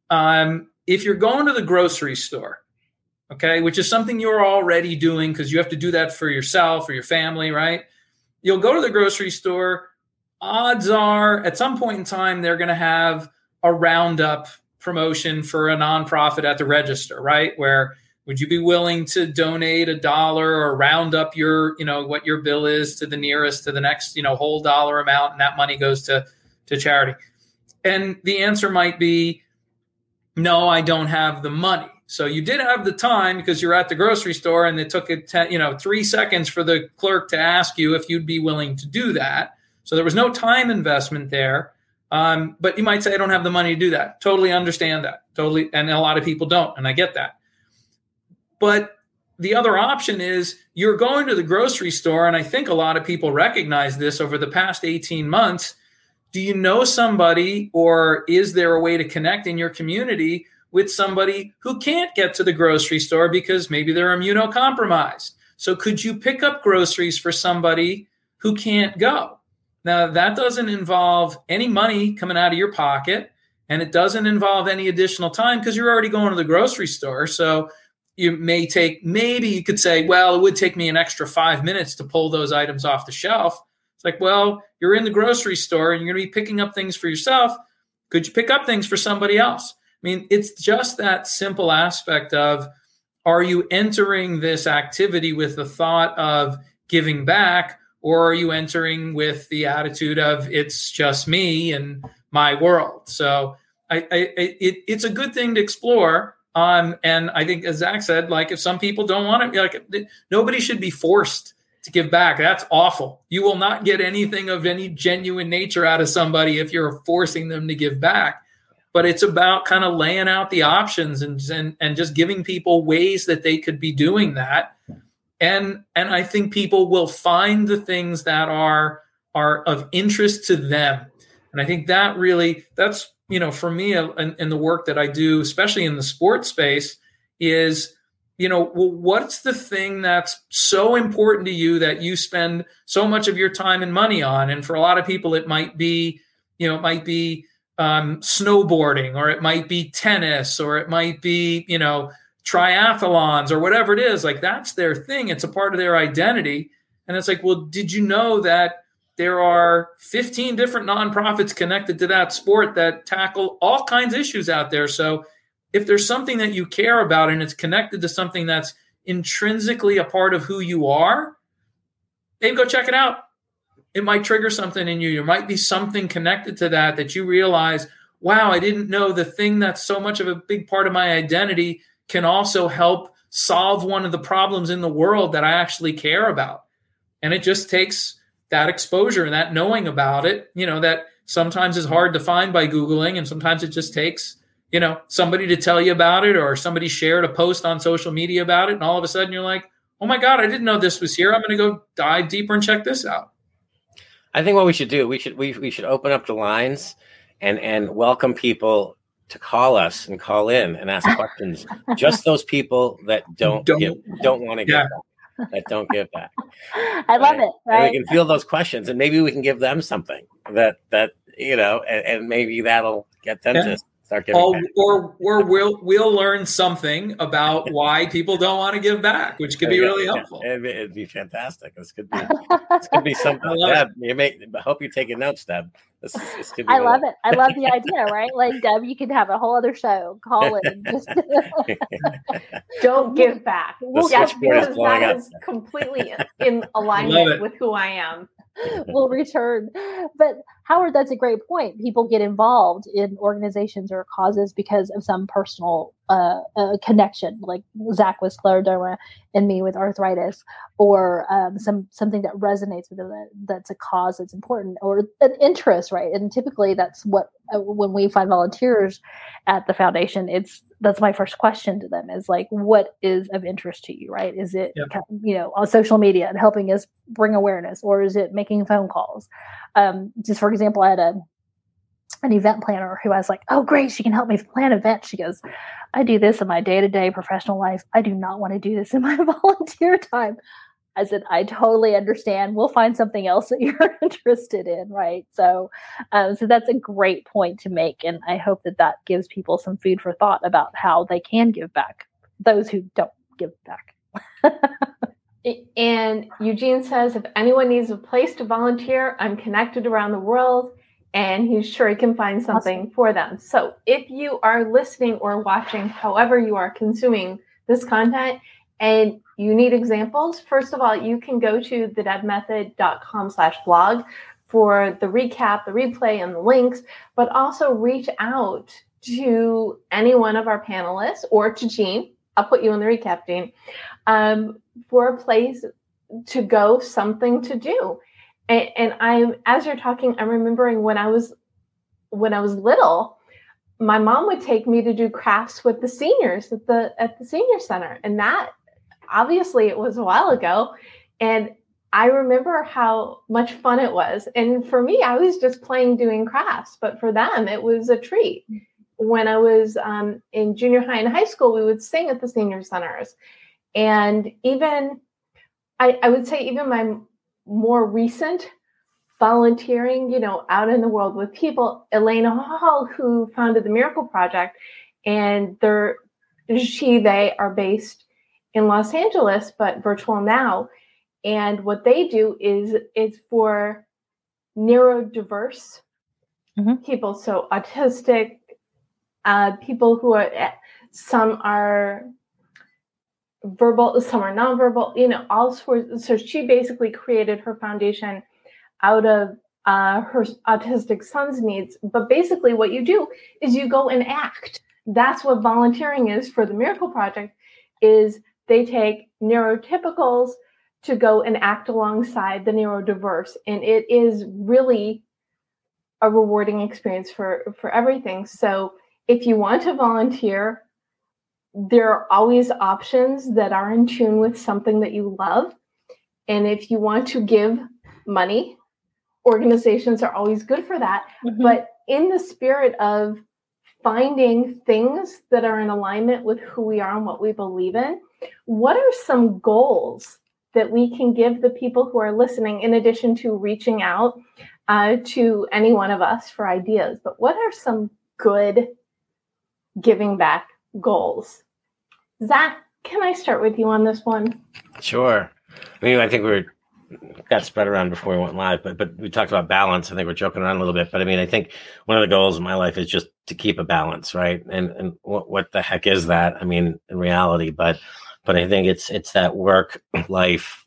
um, if you're going to the grocery store, okay, which is something you're already doing because you have to do that for yourself or your family, right? You'll go to the grocery store odds are at some point in time they're going to have a roundup promotion for a nonprofit at the register right? Where would you be willing to donate a dollar or round up your you know what your bill is to the nearest to the next you know whole dollar amount and that money goes to to charity? And the answer might be no i don't have the money. So you did have the time because you're at the grocery store and it took it 10, you know 3 seconds for the clerk to ask you if you'd be willing to do that so there was no time investment there. Um, but you might say, I don't have the money to do that. Totally understand that. Totally. And a lot of people don't. And I get that. But the other option is you're going to the grocery store. And I think a lot of people recognize this over the past 18 months. Do you know somebody or is there a way to connect in your community with somebody who can't get to the grocery store because maybe they're immunocompromised? So could you pick up groceries for somebody who can't go? Now, that doesn't involve any money coming out of your pocket, and it doesn't involve any additional time because you're already going to the grocery store. So you may take, maybe you could say, well, it would take me an extra five minutes to pull those items off the shelf. It's like, well, you're in the grocery store and you're going to be picking up things for yourself. Could you pick up things for somebody else? I mean, it's just that simple aspect of are you entering this activity with the thought of giving back? Or are you entering with the attitude of it's just me and my world so I, I it, it's a good thing to explore um, and i think as zak said like if some people don't want it like nobody should be forced to give back. That's awful. You will not get anything of any genuine nature out of somebody if you're forcing them to give back. But it's about kind of laying out the options and, and and just giving people ways that they could be doing that and and i think people will find the things that are are of interest to them. And i think that really that's you know for me uh, in, in the work that i do especially in the sports space is you know well, what's the thing that's so important to you that you spend so much of your time and money on? And for a lot of people it might be you know it might be um, snowboarding or it might be tennis or it might be you know triathlons or whatever it is like that's their thing. It's a part of their identity. And it's like well did you know that there are 15 different nonprofits connected to that sport that tackle all kinds of issues out there? So if there's something that you care about and it's connected to something that's intrinsically a part of who you are maybe go check it out. It might trigger something in you. There might be something connected to that that you realize wow i didn't know the thing that's so much of a big part of my identity can also help solve one of the problems in the world that I actually care about. And it just takes that exposure and that knowing about it, you know, that sometimes is hard to find by Googling. And sometimes it just takes, you know, somebody to tell you about it or somebody shared a post on social media about it. And all of a sudden you're like, oh my God, I didn't know this was here. I'm going to go dive deeper and check this out. I think what we should do, we should we, we should open up the lines and and welcome people to call us and call in and ask questions. Just those people that don't Don't- give, don't want to Yeah. give back, that don't give back. I love Right. it. And Right. we can feel those questions, and maybe we can give them something that that you know, and, and maybe that'll get them Yeah. to start giving Or, back. or, or we'll, we'll learn something about why people don't want to give back, which could be Yeah, really helpful. It'd, be, it'd be fantastic. This could be this could be something. I Deb, you make. I hope you're taking notes, Deb. This, this could be I love it. I love the idea, right? Like Deb, you could have a whole other show. Call it. Just Don't give back. Well, switchboard is because blowing that completely in alignment with who I am. will return. But Howard, that's a great point. People get involved in organizations or causes because of some personal uh, uh, connection, like Zak with scleroderma and me with arthritis, or um, some something that resonates with them that, that's a cause that's important, or an interest, right? And typically, that's what uh, when we find volunteers at the foundation, it's that's my first question to them is like, what is of interest to you, right? Is it yep. you know on social media and helping us bring awareness, or is it making phone calls? Um, just for example, I had a an event planner who I was like, oh, great, she can help me plan events. She goes, I do this in my day to day professional life. I do not want to do this in my volunteer time. I said, I totally understand. We'll find something else that you're interested in, right? So, um, so that's a great point to make, and I hope that that gives people some food for thought about how they can give back. Those who don't give back. and Eugene says, if anyone needs a place to volunteer, I'm connected around the world and he's sure he can find something awesome. for them. So if you are listening or watching, however you are consuming this content, and you need examples, first of all, you can go to thedebmethod.com slash blog for the recap, the replay, and the links, but also reach out to any one of our panelists or to Jean. I'll put you in the recap, Jean, um, for a place to go, something to do and, and i'm as you're talking i'm remembering when i was when i was little my mom would take me to do crafts with the seniors at the at the senior center. And that obviously it was a while ago. And i remember how much fun it was. And for me i was just playing doing crafts. But for them it was a treat. When i was um, in junior high and high school we would sing at the senior centers. And even I, I would say even my more recent volunteering, you know, out in the world with people. Elaine Hall, who founded the Miracle Project, and they're she they are based in Los Angeles, but virtual now. And what they do is it's for neurodiverse mm-hmm. people, so autistic uh, people who are some are verbal, some are nonverbal, you know, all sorts. So she basically created her foundation out of uh, her autistic son's needs. But basically, what you do is you go and act. That's what volunteering is for the Miracle Project. Is they take neurotypicals to go and act alongside the neurodiverse, and it is really a rewarding experience for for everything. So if you want to volunteer there are always options that are in tune with something that you love. And if you want to give money, organizations are always good for that. Mm-hmm. But in the spirit of finding things that are in alignment with who we are and what we believe in, what are some goals that we can give the people who are listening, in addition to reaching out uh, to any one of us for ideas? But what are some good giving back goals Zak, can I start with you on this one? Sure. I mean, I think we are got spread around before we went live, but but we talked about balance. I think we're joking around a little bit, but I mean, I think one of the goals in my life is just to keep a balance, right? And and what what the heck is that? I mean, in reality, but but I think it's it's that work life,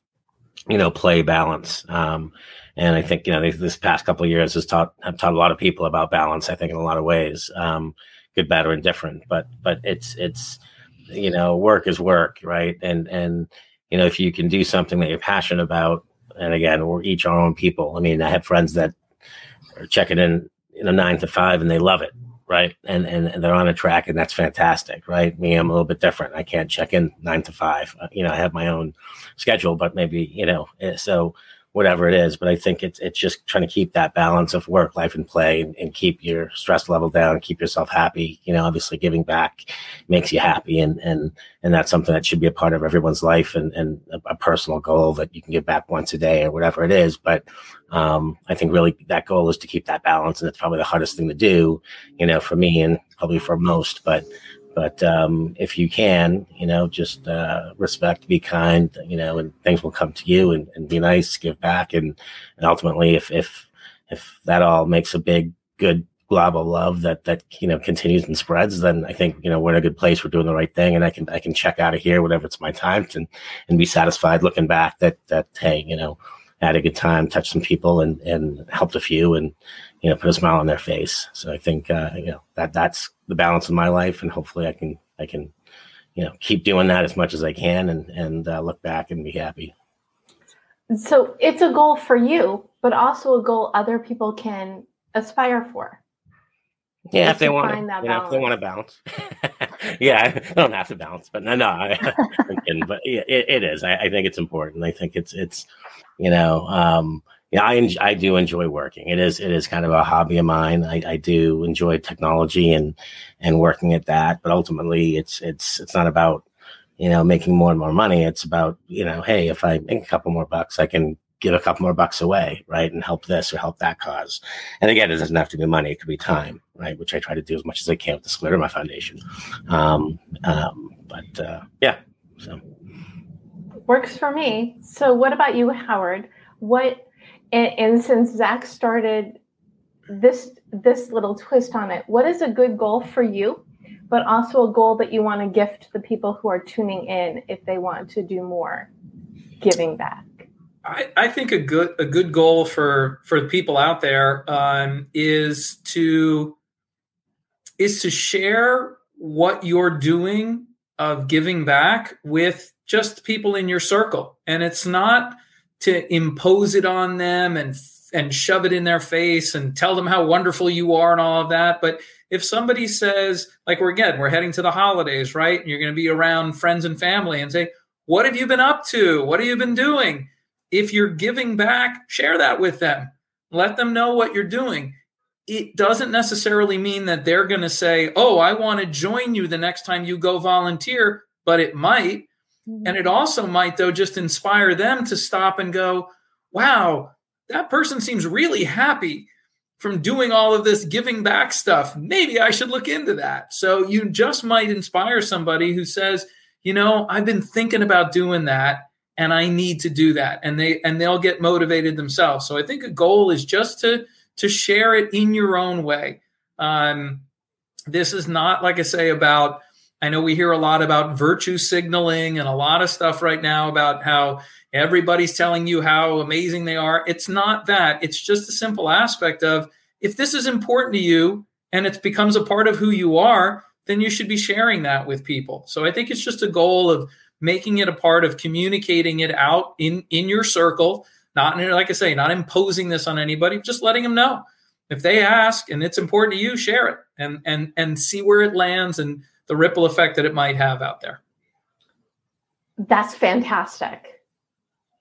you know, play balance. Um, and I think you know this past couple of years has taught have taught a lot of people about balance. I think in a lot of ways, um, good, bad, or indifferent. But but it's it's you know, work is work, right? And and you know, if you can do something that you're passionate about, and again, we're each our own people. I mean, I have friends that are checking in, you know, nine to five, and they love it, right? And and, and they're on a track, and that's fantastic, right? Me, I'm a little bit different. I can't check in nine to five. You know, I have my own schedule, but maybe you know, eh, so whatever it is. But I think it's it's just trying to keep that balance of work, life, and play, and, and, keep your stress level down, keep yourself happy. You know, obviously giving back makes you happy, and and and that's something that should be a part of everyone's life, and and a, a personal goal that you can give back once a day or whatever it is. But um, I think really that goal is to keep that balance, and it's probably the hardest thing to do. You know, for me and probably for most, but but um, if you can, you know, just uh, respect, be kind, you know, and things will come to you and, and be nice, give back. And, and ultimately, if, if, if that all makes a big, good glob of love that, that, you know, continues and spreads, then I think, you know, we're in a good place. We're doing the right thing. And I can, I can check out of here, whenever it's my time and, and be satisfied looking back that, that, hey, you know, had a good time, touched some people, and and helped a few, and you know, put a smile on their face. So I think uh, you know that that's the balance of my life, and hopefully I can I can you know keep doing that as much as I can, and and uh, look back and be happy. So it's a goal for you, but also a goal other people can aspire for. Yeah, if they want, to, you know, if they want to bounce. yeah, I don't have to bounce, but no, no, I, am kidding. but it, it is. I, I, think it's important. I think it's it's, you know, um, yeah, I I do enjoy working. It is it is kind of a hobby of mine. I, I do enjoy technology and and working at that, but ultimately, it's it's it's not about you know making more and more money. It's about you know, hey, if I make a couple more bucks, I can give a couple more bucks away, right, and help this or help that cause. And again, it doesn't have to be money; it could be time, right, which I try to do as much as I can with the Scleroderma Foundation. Um, um, but uh, yeah, so works for me. So, what about you, Howard? What and, and since Zak started this this little twist on it, what is a good goal for you? But also a goal that you want to gift the people who are tuning in if they want to do more giving back. I, I think a good a good goal for for the people out there um, is to is to share what you're doing of giving back with just people in your circle, and it's not to impose it on them and and shove it in their face and tell them how wonderful you are and all of that. But if somebody says, like we're again, we're heading to the holidays, right? And you're going to be around friends and family and say, "What have you been up to? What have you been doing?" if you're giving back, share that with them. Let them know what you're doing. It doesn't necessarily mean that they're going to say, Oh, I want to join you the next time you go volunteer, but it might. And it also might, though, just inspire them to stop and go, Wow, that person seems really happy from doing all of this giving back stuff. Maybe I should look into that. So you just might inspire somebody who says, You know, I've been thinking about doing that and I need to do that. And they and they'll get motivated themselves. So I think a goal is just to to share it in your own way. Um, this is not like I say about. I know we hear a lot about virtue signaling and a lot of stuff right now about how everybody's telling you how amazing they are. It's not that. It's just a simple aspect of if this is important to you and it becomes a part of who you are, then you should be sharing that with people. So I think it's just a goal of making it a part of communicating it out in in your circle not like i say not imposing this on anybody just letting them know if they ask and it's important to you share it and and and see where it lands and the ripple effect that it might have out there. That's fantastic.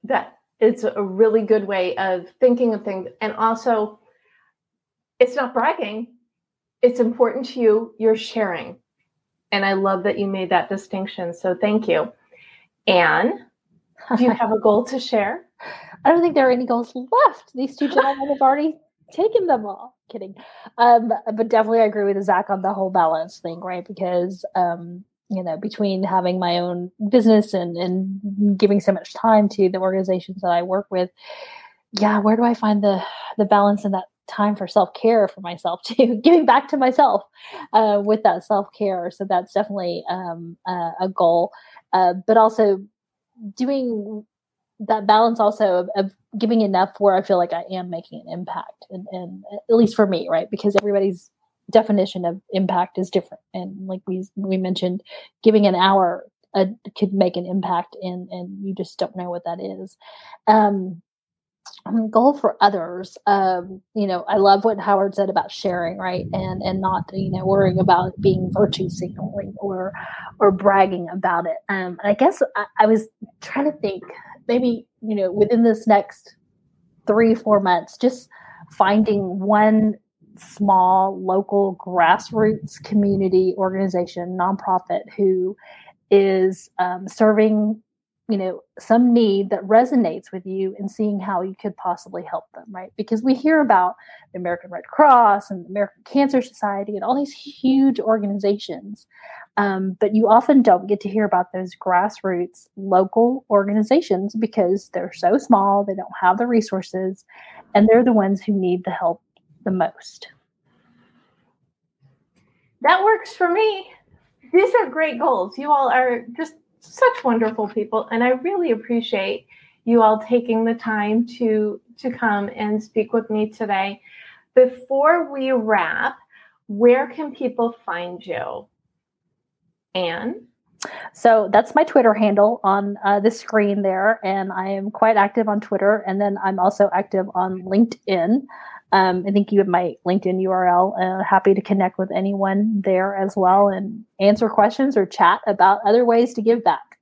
That it's a really good way of thinking of things. And also it's not bragging. It's important to you. You're sharing. And i love that you made that distinction. So thank you. Anh, do you have a goal to share? I don't think there are any goals left. These two gentlemen have already taken them all. Kidding. Um, but definitely I agree with Zak on the whole balance thing, right? Because um, you know, between having my own business and, and giving so much time to the organizations that I work with, yeah, where do I find the the balance in that time for self care for myself too, giving back to myself uh, with that self care. So that's definitely um, uh, a goal. Uh, but also doing that balance also of, of, giving enough where I feel like I am making an impact, and, and at least for me, right? Because everybody's definition of impact is different, and like we we mentioned, giving an hour uh, could make an impact, and and you just don't know what that is. Um, goal for others um, you know i love what howard said about sharing right and and not you know worrying about being virtue signaling or or bragging about it um, i guess I, I was trying to think maybe you know within this next three four months just finding one small local grassroots community organization nonprofit who is um, serving you know some need that resonates with you and seeing how you could possibly help them right? Because we hear about the american red cross and the american cancer society and all these huge organizations um, but you often don't get to hear about those grassroots local organizations because they're so small they don't have the resources and they're the ones who need the help the most. That works for me. These are great goals. You all are just such wonderful people. And I really appreciate you all taking the time to to come and speak with me today. Before we wrap, where can people find you? Anh? So that's my Twitter handle on uh, the screen there, and I am quite active on Twitter, and then I'm also active on LinkedIn. Um, I think you have my LinkedIn URL. Uh, happy to connect with anyone there as well and answer questions or chat about other ways to give back.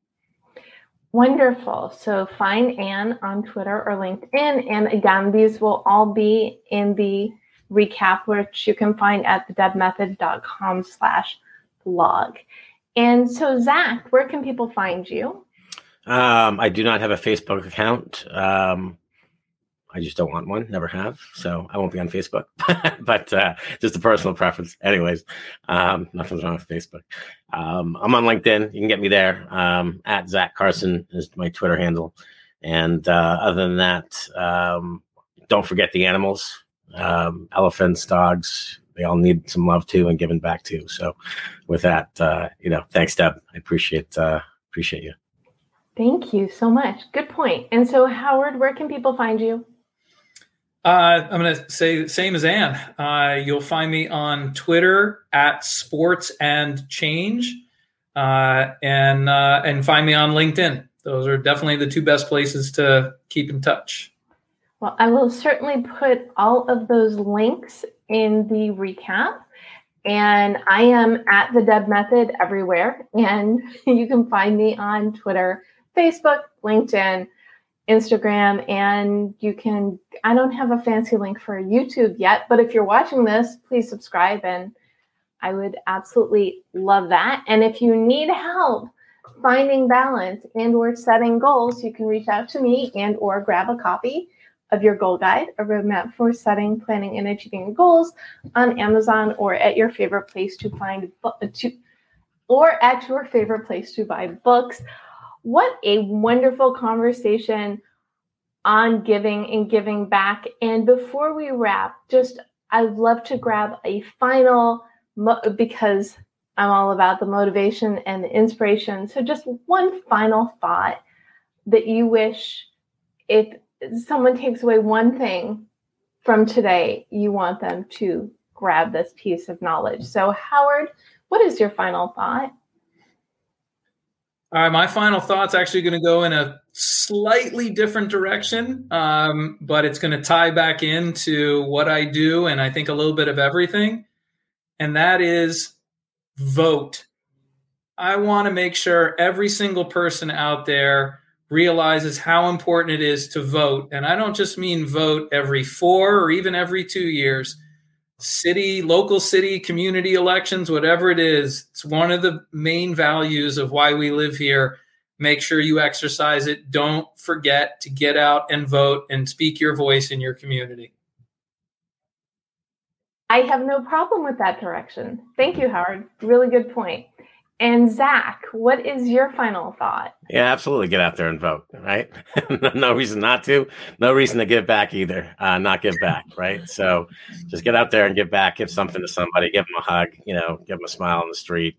Wonderful. So find Anh on Twitter or LinkedIn. And again, these will all be in the recap, which you can find at thedebmethod.com slash blog. And so, Zak, where can people find you? Um, I do not have a Facebook account. Um, I just don't want one, never have. So I won't be on Facebook, but uh, just a personal preference. Anyways, um, nothing's wrong with Facebook. Um, I'm on LinkedIn. You can get me there. Um, at Zak Karsan is my Twitter handle. And uh, other than that, um, don't forget the animals um, elephants, dogs. They all need some love too and giving back too. So with that, uh, you know, thanks, Deb. I appreciate uh, appreciate you. Thank you so much. Good point. And so, Howard, where can people find you? Uh, I'm going to say same as Anh. Uh, you'll find me on Twitter at Sports and Change, uh, and uh, and find me on LinkedIn. Those are definitely the two best places to keep in touch. Well, I will certainly put all of those links in the recap. And I am at the Deb Method everywhere. And you can find me on Twitter, Facebook, LinkedIn, Instagram, and you can. I don't have a fancy link for YouTube yet, but if you're watching this, please subscribe and I would absolutely love that. And if you need help finding balance and or setting goals, you can reach out to me and or grab a copy of your goal guide, a roadmap for setting, planning, and achieving goals on Amazon or at your favorite place to find to or at your favorite place to buy books. What a wonderful conversation on giving and giving back. And before we wrap, just I'd love to grab a final because I'm all about the motivation and the inspiration. So just one final thought that you wish if someone takes away one thing from today, you want them to grab this piece of knowledge. So, Howard, what is your final thought? All right, my final thought's actually going to go in a slightly different direction, um, but it's going to tie back into what I do and I think a little bit of everything. And that is vote. I want to make sure every single person out there realizes how important it is to vote. And I don't just mean vote every four or even every two years. City, local city, community elections, whatever it is, it's one of the main values of why we live here. Make sure you exercise it. Don't forget to get out and vote and speak your voice in your community. I have no problem with that direction. Thank you, Howard. Really good point. And Zak, what is your final thought? Yeah, absolutely. Get out there and vote, right? no reason not to. No reason to give back either. Uh, not give back, right? So just get out there and give back. Give something to somebody. Give them a hug. You know, give them a smile on the street.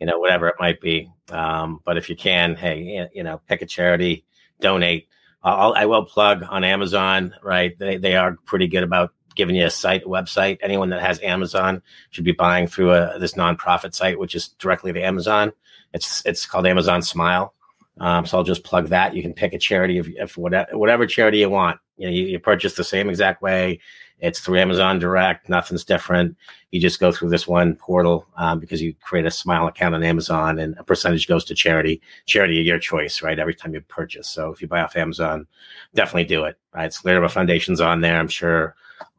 You know, whatever it might be. Um, but if you can, hey, you know, pick a charity, donate. I'll, I will plug on Amazon, right? They they are pretty good about giving you a site, a website. Anyone that has Amazon should be buying through a, this nonprofit site, which is directly to Amazon. It's it's called Amazon Smile. Um, so I'll just plug that. You can pick a charity if, if whatever, whatever charity you want. You know, you, you, purchase the same exact way. It's through Amazon Direct. Nothing's different. You just go through this one portal um, because you create a Smile account on Amazon, and a percentage goes to charity. Charity of your choice, right? Every time you purchase. So if you buy off Amazon, definitely do it. Right? It's Scleroderma Foundation's on there. I'm sure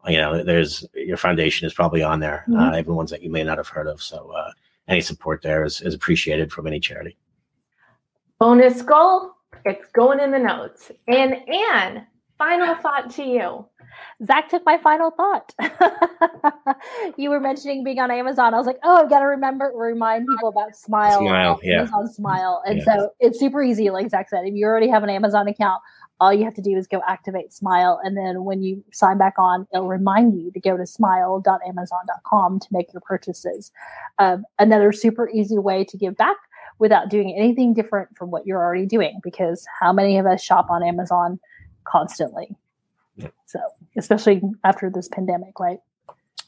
you know, there's your foundation is probably on there, mm-hmm. uh, even ones that you may not have heard of. So uh, any support there is, is appreciated from any charity. Bonus goal, it's going in the notes. And Anh, final thought to you. Zak took my final thought. you were mentioning being on Amazon. I was like, oh, I've got to remember remind people about Smile. Smile, yeah. Amazon Smile. And yeah. so it's super easy, like Zak said. If you already have an Amazon account, all you have to do is go activate Smile. And then when you sign back on, it'll remind you to go to smile.amazon.com to make your purchases. Um, another super easy way to give back without doing anything different from what you're already doing. Because how many of us shop on Amazon constantly? So, especially after this pandemic, right?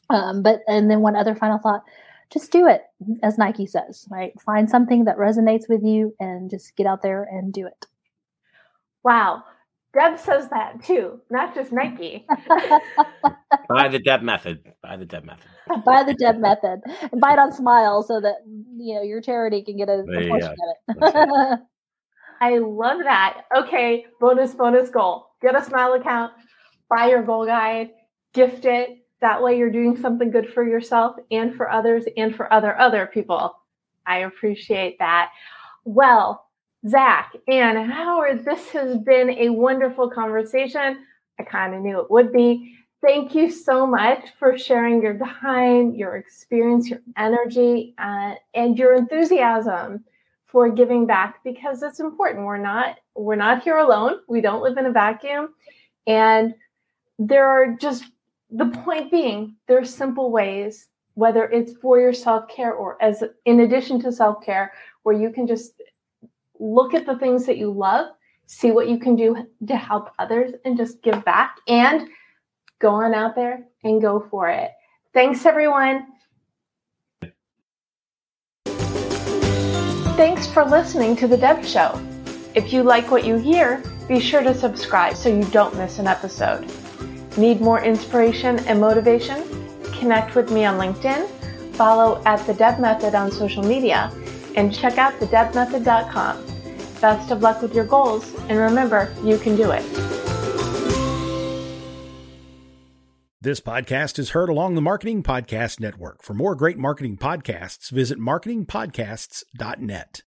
Um, but, and then one other final thought just do it, as Nike says, right? Find something that resonates with you and just get out there and do it. Wow. Deb says that too, not just Nike. buy the Deb method. Buy the Deb method. buy the Deb method. And buy it on Smile so that you know your charity can get a, a portion of it. I love that. Okay, bonus, bonus goal. Get a Smile account, buy your goal guide, gift it. That way you're doing something good for yourself and for others and for other other people. I appreciate that. Well, Zak and Howard, this has been a wonderful conversation. I kind of knew it would be. Thank you so much for sharing your time, your experience, your energy, uh, and your enthusiasm for giving back because it's important. We're not we're not here alone. We don't live in a vacuum, and there are just the point being there are simple ways, whether it's for your self care or as in addition to self care, where you can just look at the things that you love, see what you can do to help others, and just give back and go on out there and go for it. Thanks, everyone. Thanks for listening to The DEB Show. If you like what you hear, be sure to subscribe so you don't miss an episode. Need more inspiration and motivation? Connect with me on LinkedIn, follow at The Deb Method on social media, and check out thedebmethod.com. Best of luck with your goals, and remember, you can do it. This podcast is heard along the Marketing Podcast Network. For more great marketing podcasts, visit marketingpodcasts.net.